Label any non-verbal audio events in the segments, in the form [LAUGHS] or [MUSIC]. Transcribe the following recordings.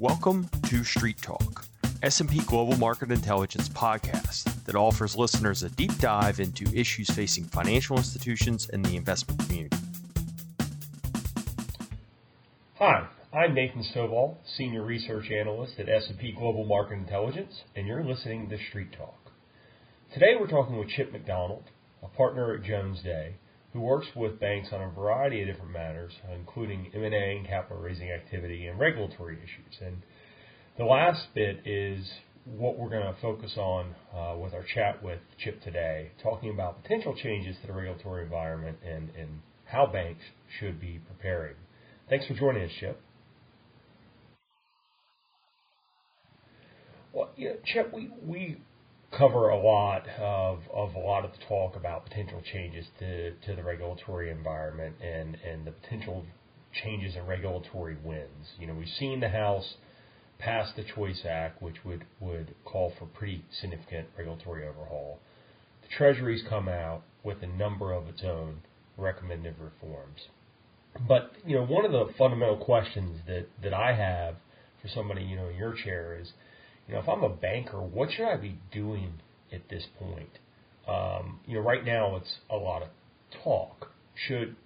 Welcome to Street Talk, S&P Global Market Intelligence podcast that offers listeners a deep dive into issues facing financial institutions and the investment community. Hi, I'm Nathan Stovall, Senior Research Analyst at S&P Global Market Intelligence, and you're listening to Street Talk. Today we're talking with Chip MacDonald, a partner at Jones Day, who works with banks on a variety of different matters, including M&A and capital raising activity and regulatory issues. And the last bit is what we're going to focus on uh, with our chat with Chip today, talking about potential changes to the regulatory environment and, and how banks should be preparing. Thanks for joining us, Chip. Well, Chip, we, we cover a lot of, of a lot of the talk about potential changes to, to the regulatory environment and, and the potential changes in regulatory wins. You know, we've seen the House pass the Choice Act, which would, would call for pretty significant regulatory overhaul. The Treasury's come out with a number of its own recommended reforms. But, you know, one of the fundamental questions that, that I have for somebody, you know, in your chair is, you know, if I'm a banker, what should I be doing at this point? Um, you know, right now it's a lot of talk. Should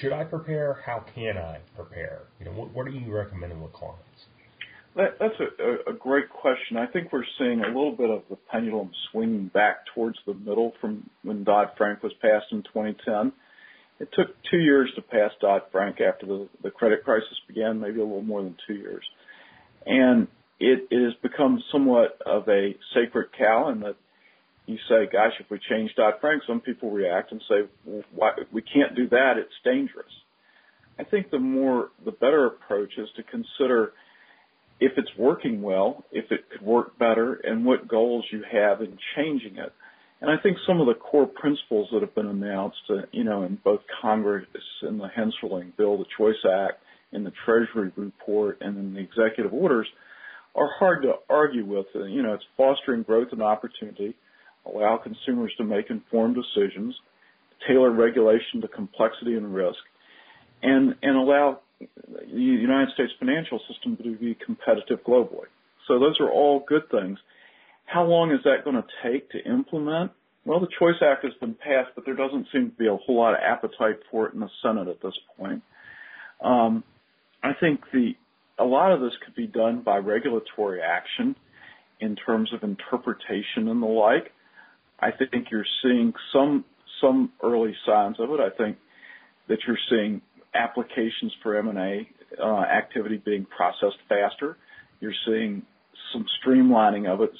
should I prepare? How can I prepare? You know, what, what are you recommending with clients? That, that's a, a great question. I think we're seeing a little bit of the pendulum swinging back towards the middle from when Dodd Frank was passed in 2010. It took two years to pass Dodd Frank after the, the credit crisis began, maybe a little more than two years. And it, it has become somewhat of a sacred cow in that you say, gosh, if we change Dodd-Frank, some people react and say, well, why, we can't do that. It's dangerous. I think the more, the better approach is to consider if it's working well, if it could work better, and what goals you have in changing it. And I think some of the core principles that have been announced, uh, you know, in both Congress and the Hensarling bill, the Choice Act, in the Treasury report, and in the executive orders – are hard to argue with. Uh, you know, it's fostering growth and opportunity, allow consumers to make informed decisions, tailor regulation to complexity and risk, and and allow the United States financial system to be competitive globally. So those are all good things. How long is that going to take to implement? Well, the Choice Act has been passed, but there doesn't seem to be a whole lot of appetite for it in the Senate at this point. Um, I think the a lot of this could be done by regulatory action in terms of interpretation and the like. I think you're seeing some some early signs of it. I think that you're seeing applications for M&A uh, activity being processed faster. You're seeing some streamlining of it.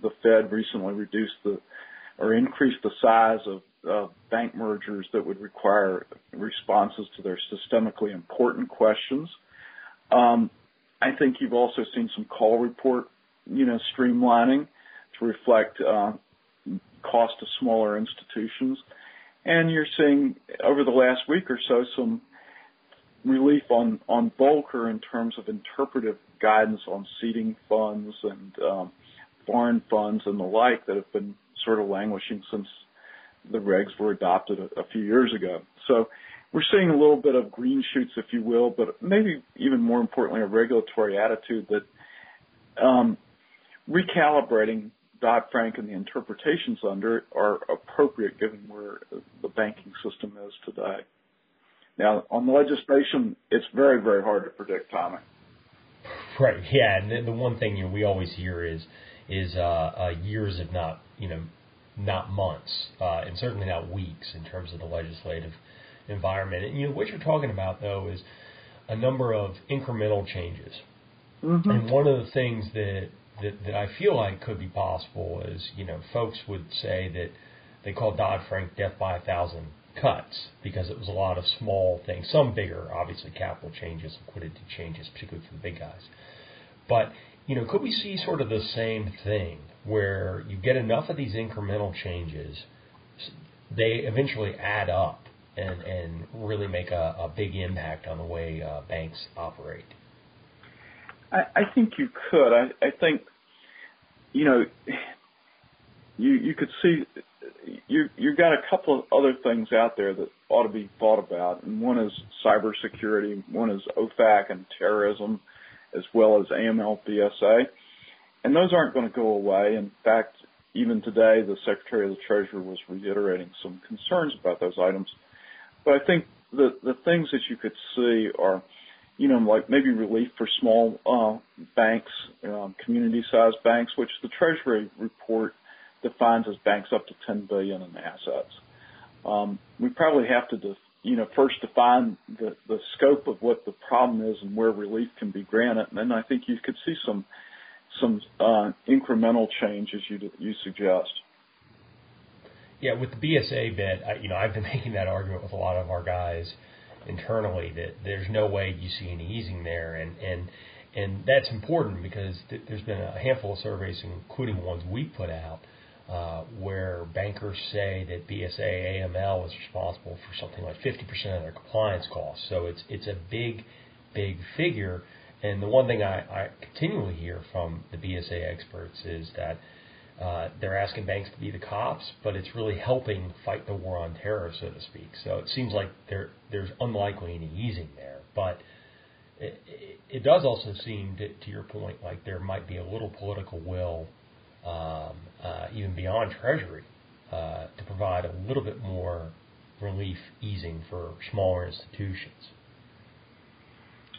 The Fed recently reduced the or increased the size of bank mergers that would require responses to their systemically important questions. Um, I think you've also seen some call report, you know, streamlining to reflect uh, cost to smaller institutions. And you're seeing over the last week or so some relief on, on Volcker in terms of interpretive guidance on seeding funds and um, foreign funds and the like that have been sort of languishing since the regs were adopted a, a few years ago. We're seeing a little bit of green shoots, if you will, but maybe even more importantly, a regulatory attitude that um, recalibrating Dodd-Frank and the interpretations under it are appropriate given where the banking system is today. Now, on the legislation, it's very, very hard to predict timing. Right. Yeah, and the one thing you know, we always hear is is uh, uh, years, if not you know, not months, uh, and certainly not weeks in terms of the legislative environment. And you know what you're talking about though is a number of incremental changes. Mm-hmm. And one of the things that, that that I feel like could be possible is you know folks would say that they call Dodd Frank death by a thousand cuts because it was a lot of small things, some bigger, obviously capital changes, liquidity changes, particularly for the big guys. But you know, could we see sort of the same thing where you get enough of these incremental changes, they eventually add up and and really make a, a big impact on the way uh, banks operate? I, I think you could. I, I think you know you you could see you you've got a couple of other things out there that ought to be thought about, and one is cybersecurity, one is OFAC and terrorism, as well as AML BSA. And those aren't going to go away. In fact, even today, the Secretary of the Treasury was reiterating some concerns about those items. But I think the, the things that you could see are, you know, like maybe relief for small uh, banks, um, community-sized banks, which the Treasury report defines as banks up to 10 billion in assets. Um, we probably have to, def- you know, first define the, the scope of what the problem is and where relief can be granted, and then I think you could see some some uh, incremental change as you you suggest. Yeah, with the BSA bit, I, you know, I've been [LAUGHS] making that argument with a lot of our guys internally that there's no way you see any easing there, and and and that's important because th- there's been a handful of surveys, including ones we put out, uh, where bankers say that BSA AML is responsible for something like 50% of their compliance costs. So it's it's a big, big figure. And the one thing I, I continually hear from the BSA experts is that uh, they're asking banks to be the cops, but it's really helping fight the war on terror, so to speak. So it seems like there there's unlikely any easing there, but it, it does also seem, to, to your point, like there might be a little political will, um, uh, even beyond Treasury, uh, to provide a little bit more relief easing for smaller institutions.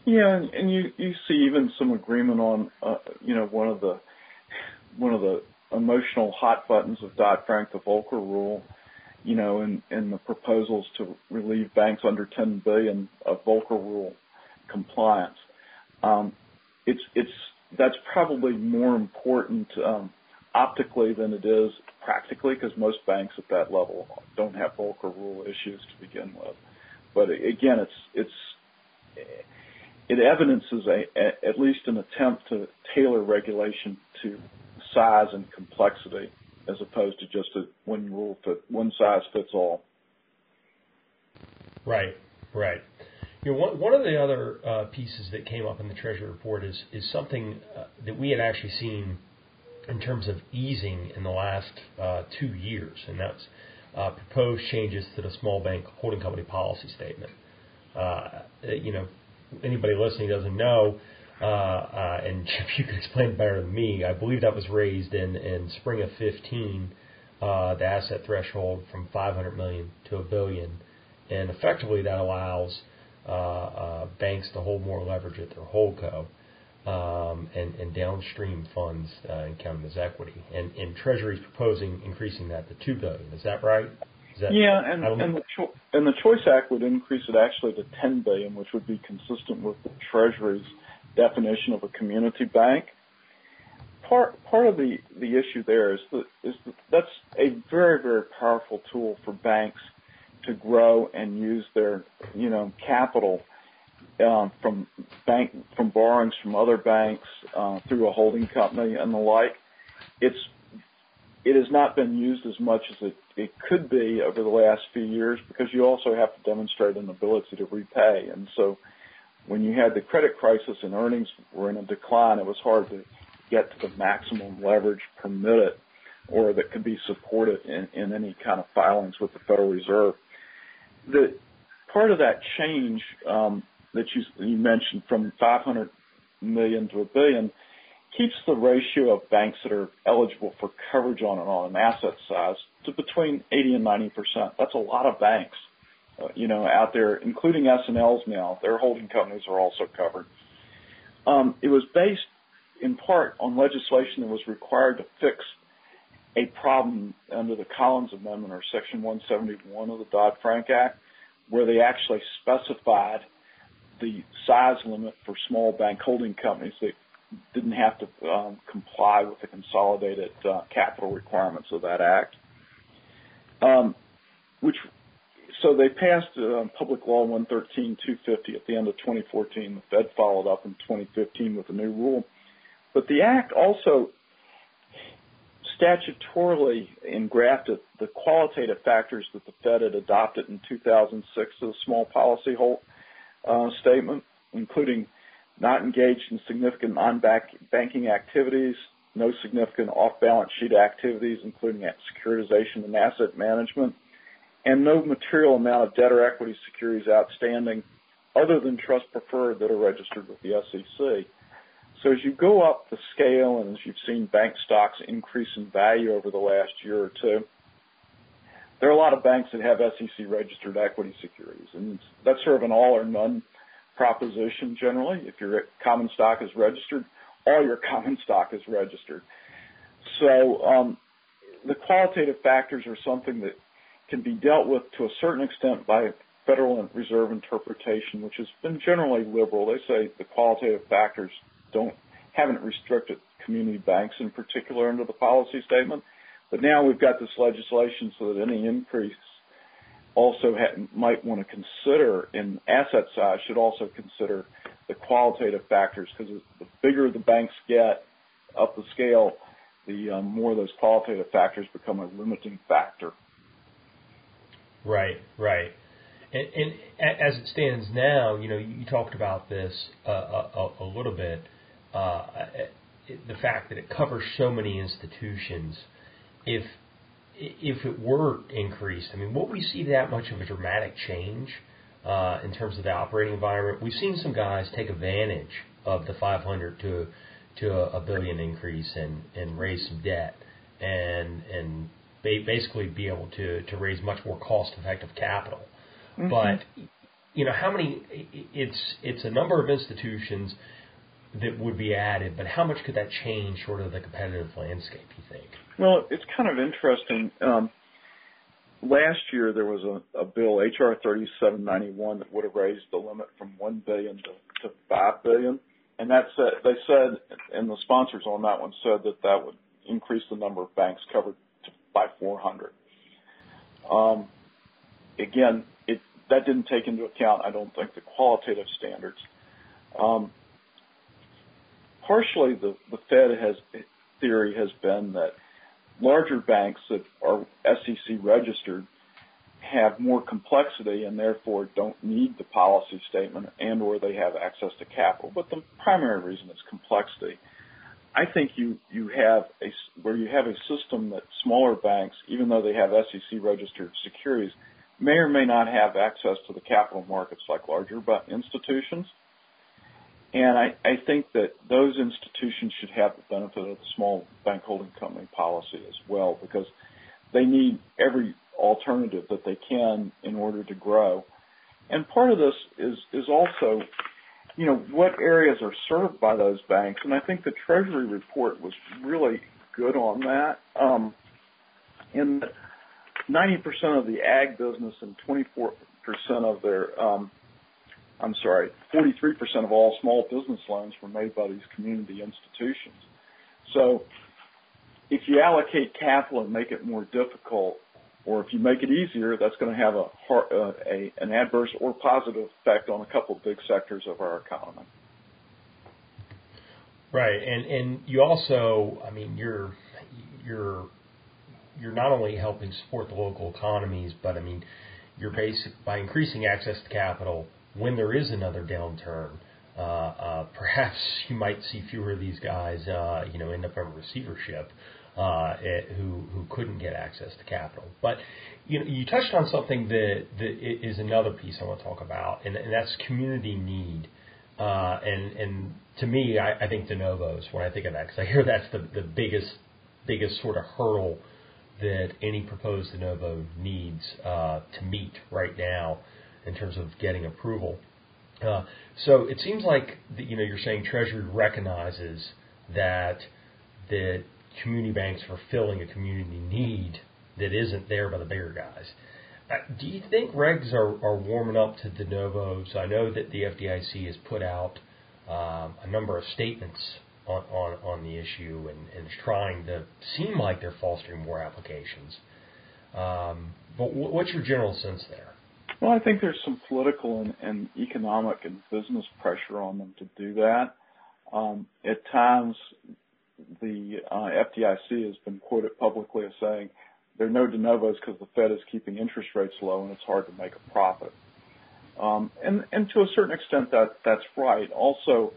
Yeah, and, and you you see even some agreement on, uh, you know, one of the one of the emotional hot buttons of Dodd Frank, the Volcker Rule, you know, and, and the proposals to relieve banks under 10 billion of Volcker Rule compliance. Um, it's it's that's probably more important um, optically than it is practically because most banks at that level don't have Volcker Rule issues to begin with. But again, it's it's it evidences a, a, at least an attempt to tailor regulation to size and complexity as opposed to just a one rule fit one size fits all. Right, right. You know, one, one of the other uh, pieces that came up in the Treasury report is is something uh, that we had actually seen in terms of easing in the last uh, two years, and that's uh, proposed changes to the small bank holding company policy statement. Uh, you know, anybody listening doesn't know, uh, uh, and [LAUGHS] if you could explain better than me, I believe that was raised in, in spring of 15, uh, the asset threshold from 500 million to a billion, and effectively that allows uh, uh, banks to hold more leverage at their holdco. Um, and, and downstream funds uh, and count them as equity. And, and Treasury's proposing increasing that to two billion. Is that right? Is that, yeah, and and the, cho- and the Choice Act would increase it actually to ten billion, which would be consistent with the Treasury's definition of a community bank. Part part of the the issue there is that is that that's a very very powerful tool for banks to grow and use their you know capital um, from bank from borrowings from other banks uh, through a holding company and the like. It's it has not been used as much as it, it could be over the last few years because you also have to demonstrate an ability to repay. And so when you had the credit crisis and earnings were in a decline, it was hard to get to the maximum leverage permitted or that could be supported in, in any kind of filings with the Federal Reserve. The part of that change um, that you, you mentioned from 500 million to a billion keeps the ratio of banks that are eligible for coverage on, on an asset size to between 80 and 90 percent. That's a lot of banks out there, including S&Ls now. Their holding companies are also covered. Um, it was based in part on legislation that was required to fix a problem under the Collins Amendment or Section 171 of the Dodd-Frank Act, where they actually specified the size limit for small bank holding companies that didn't have to um, comply with the consolidated uh, capital requirements of that act, um, which so they passed uh, Public Law 113-250 at the end of 2014. The Fed followed up in 2015 with a new rule. But the Act also statutorily engrafted the qualitative factors that the Fed had adopted in 2006 to the small policy hold, uh, statement, including not engaged in significant non-banking activities, no significant off-balance sheet activities, including securitization and asset management, and no material amount of debt or equity securities outstanding other than trust preferred that are registered with the SEC. So as you go up the scale and as you've seen bank stocks increase in value over the last year or two, there are a lot of banks that have SEC registered equity securities, and that's sort of an all or none proposition generally. If your common stock is registered, all your [LAUGHS] common stock is registered. So um, the qualitative factors are something that can be dealt with to a certain extent by Federal Reserve interpretation, which has been generally liberal. They say the qualitative factors don't haven't restricted community banks in particular under the policy statement. But now we've got this legislation so that any increase also ha- might want to consider in asset size should also consider the qualitative factors because the bigger the banks get up the scale, the um, more those qualitative factors become a limiting factor. Right, right. And, and as it stands now, you know, you talked about this uh, a, a, little bit. Uh, the fact that it covers so many institutions. If if it were increased, I mean, would we see that much of a dramatic change uh, in terms of the operating environment? We've seen some guys take advantage of the 500 to to a billion increase and and raise some debt and and basically be able to to raise much more cost effective capital. Mm-hmm. But you know how many? It's it's a number of institutions that would be added, but how much could that change sort of the competitive landscape? You think? Well, it's kind of interesting. Um, last year there was a, a bill HR 3791 that would have raised the limit from one billion to, to five billion, and that said they said, and the sponsors on that one said that that would increase the number of banks covered by 400. Um, again, it, that didn't take into account, I don't think, the qualitative standards. Um, partially, the, the Fed has theory has been that larger banks that are SEC registered have more complexity and therefore don't need the policy statement and or they have access to capital. But the primary reason is complexity. I think you, you have a, where you have a system that smaller banks, even though they have SEC registered securities, may or may not have access to the capital markets like larger institutions. And I, I think that those institutions should have the benefit of the small bank holding company policy as well because they need every alternative that they can in order to grow. And part of this is, is also, you know, what areas are served by those banks. And I think the Treasury report was really good on that. Um, in 90% of the ag business and 24% of their, um, I'm sorry, 43% of all small business loans were made by these community institutions. So if you allocate capital and make it more difficult, or if you make it easier, that's going to have a, uh, a an adverse or positive effect on a couple of big sectors of our economy. Right, and and you also, I mean, you're you're you're not only helping support the local economies, but I mean, you're basic by increasing access to capital when there is another downturn. Uh, uh, perhaps [LAUGHS] you might see fewer of these guys, uh, you know, end up in receivership uh, who who couldn't get access to capital. But you know, you touched on something that that is another piece I want to talk about, and, and that's community need. Uh, and and to me, I, I think de novos when I think of that because I hear that's the the biggest biggest sort of hurdle that any proposed de novo needs uh, to meet right now in terms of getting approval. Uh, so it seems like the, you know you're saying Treasury recognizes that that community banks are filling a community need that isn't there by the bigger guys. Uh, do you think regs are, are warming up to de novos? I know that the FDIC has put out um, a number of statements on, on, on the issue and, and is trying to seem like they're fostering more applications. Um, but w- what's your general sense there? Well, I think there's some political and, and economic and business pressure on them to do that. Um, at times, the uh, FDIC has been quoted publicly as saying there are no de novos because the Fed is keeping interest rates low and it's hard to make a profit. Um, and, and to a certain extent, that that's right. Also,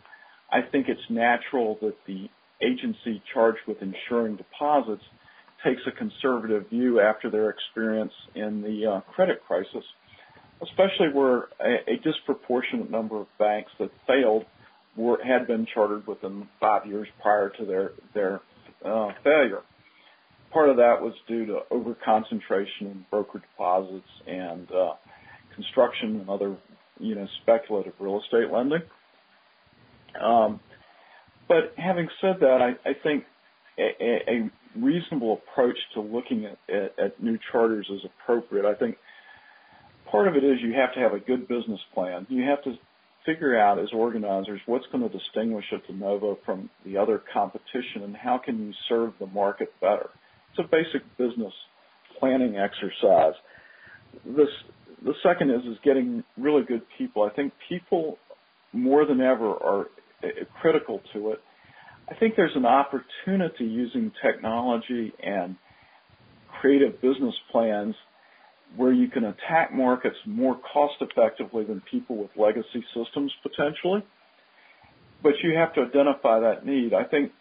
I think it's natural that the agency charged with insuring deposits takes a conservative view after their experience in the uh, credit crisis, especially where a, a, disproportionate number of banks that failed had been chartered within five years prior to their their uh, failure. Part of that was due to over-concentration in broker deposits and uh, construction and other, you know, speculative real estate lending. Um, but having said that, I, I think a, a, reasonable approach to looking at, at, at new charters is appropriate. I think part of it is you have to have a good business plan. You have to figure out as organizers what's going to distinguish a de novo from the other competition and how can you serve the market better. It's a basic business planning exercise. This, the second is is getting really good people. I think people more than ever are uh, critical to it. I think there's an opportunity using technology and creative business plans where you can attack markets more cost effectively than people with legacy systems potentially. But you have to identify that need. I think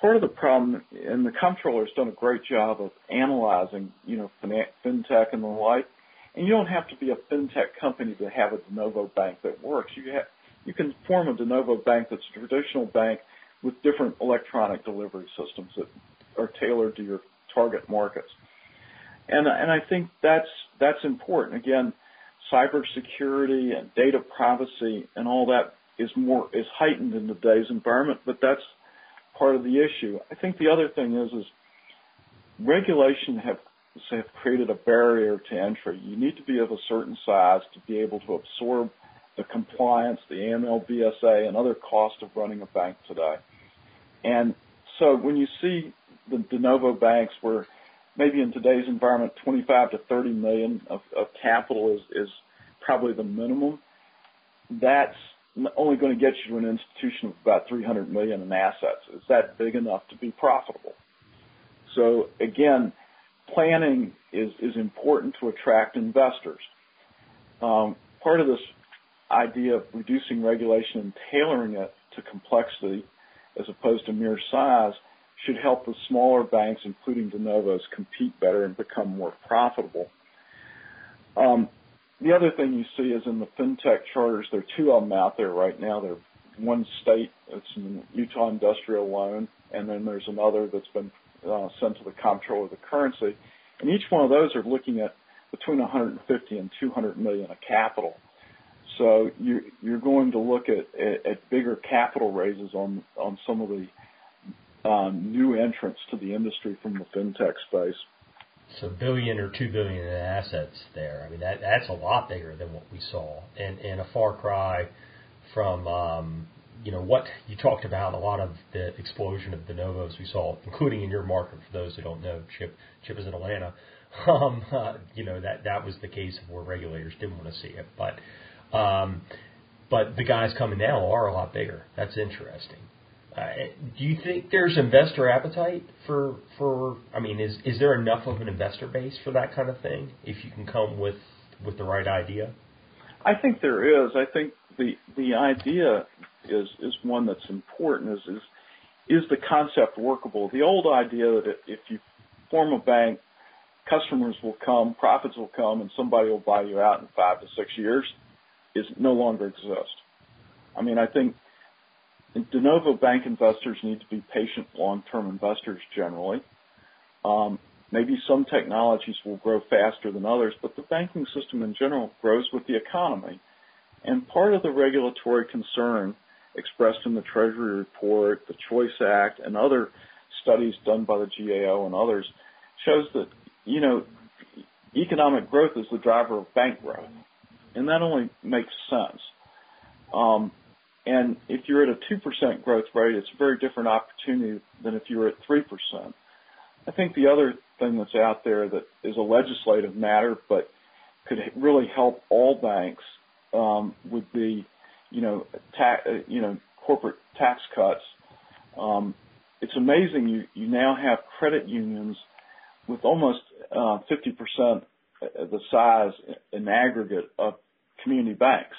part of the problem, and the comptroller has done a great job of analyzing, you know, fintech and the like. And you don't have to be a fintech company to have a de novo bank that works. You have, you can form a de novo bank that's a traditional bank with different electronic delivery systems that are tailored to your target markets. And and I think that's that's important. Again, cybersecurity and data privacy and all that is more is heightened in today's environment, but that's part of the issue. I think the other thing is is regulation have have created a barrier to entry. You need to be of a certain size to be able to absorb the compliance, the AML, BSA, and other costs of running a bank today. And so when you see the de novo banks where maybe in today's environment, 25 to 30 million of, of capital is, is probably the minimum. That's only going to get you to an institution of about 300 million in assets. Is that big enough to be profitable? So again, planning is, is important to attract investors. Um, part of this idea of reducing regulation and tailoring it to complexity as opposed to mere size should help the smaller banks, including de novos, compete better and become more profitable. Um, the other thing you see is in the fintech charters, there are two of them out there right now. They're one state, it's in Utah Industrial Loan, and then there's another that's been uh, sent to the comptroller of the currency. And each one of those are looking at between 150 and 200 million of capital. So you, you're going to look at, at, at bigger capital raises on on some of the new entrants to the industry from the fintech space. So billion or two billion in assets there. I mean that that's a lot bigger than what we saw, and and a far cry from um, you know what you talked about. A lot of the explosion of de novos we saw, including in your market. For those who don't know, Chip Chip is in Atlanta. [LAUGHS] Um, uh, you know that that was the case of where regulators didn't want to see it, but um, but the guys coming now are a lot bigger. That's interesting. Uh, do you think there's investor appetite for for? I mean, is is there enough of an investor base for that kind of thing? If you can come with with the right idea. I think there is. I think the the idea is is one that's important. Is is is the concept workable? The old idea that if you form a bank, customers will come, profits will come, and somebody will buy you out in five to six years is no longer exist. I mean, I think de novo bank investors need to be patient long-term investors generally. Um, maybe some technologies will grow faster than others, but the banking system in general grows with the economy. And part of the regulatory concern expressed in the Treasury report, the Choice Act, and other studies done by the GAO and others shows that, you know, economic growth is the driver of bank growth and that only makes sense. Um, and if you're at a 2% growth rate, it's a very different opportunity than if you're at 3%. I think the other thing that's out there that is a legislative matter, but could really help all banks um, would be, you know, ta- uh, you know, corporate tax cuts. Um, it's amazing you you now have credit unions with almost uh, 50% the size in aggregate of community banks.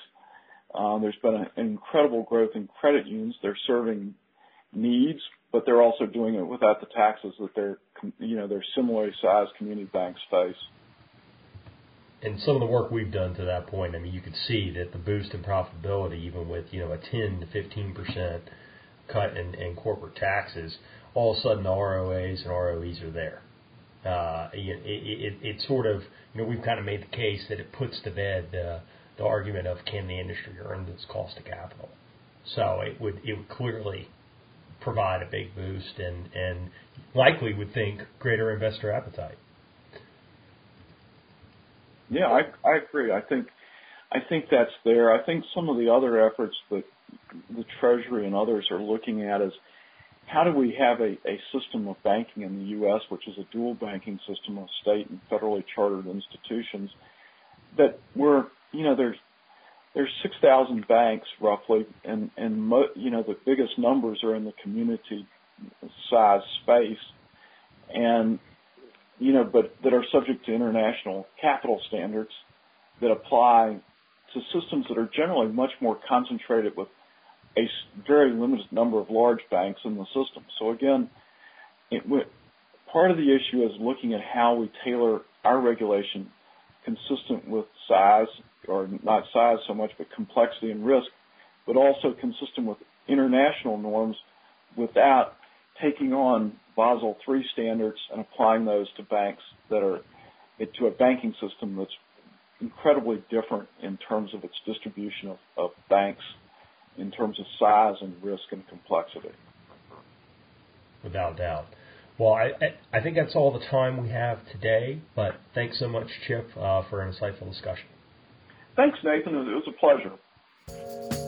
Um, there's been an incredible growth in credit unions. They're serving needs, but they're also doing it without the taxes that their, you know, their similarly sized community banks face. and some of the work we've done to that point, I mean, you could see that the boost in profitability, even with you know a 10 to 15 percent cut in, in corporate taxes, all of a sudden the ROAs and ROEs are there. Uh, it, it, it, sort of, you know, we've kind of made the case that it puts to bed the, the argument of can the industry earn its cost of capital. So it would it would clearly provide a big boost and and likely would think greater investor appetite. Yeah, I I agree. I think I think that's there. I think some of the other efforts that the Treasury and others are looking at is how do we have a, a system of banking in the U.S., which is a dual banking system of state and federally chartered institutions, that we're, you know, there's there's 6,000 banks roughly, and and mo- you know the biggest numbers are in the community size space, and you know, but that are subject to international capital standards that apply to systems that are generally much more concentrated with a very limited number of large banks in the system. So again, it, part of the issue is looking at how we tailor our regulation consistent with size, or not size so much, but complexity and risk, but also consistent with international norms without taking on Basel III standards and applying those to banks that are to a banking system that's incredibly different in terms of its distribution of, of banks in terms of size and risk and complexity. Without doubt. Well, I, I think that's all the time we have today, but thanks so much, Chip, uh, for an insightful discussion. Thanks, Nathan. It was a pleasure.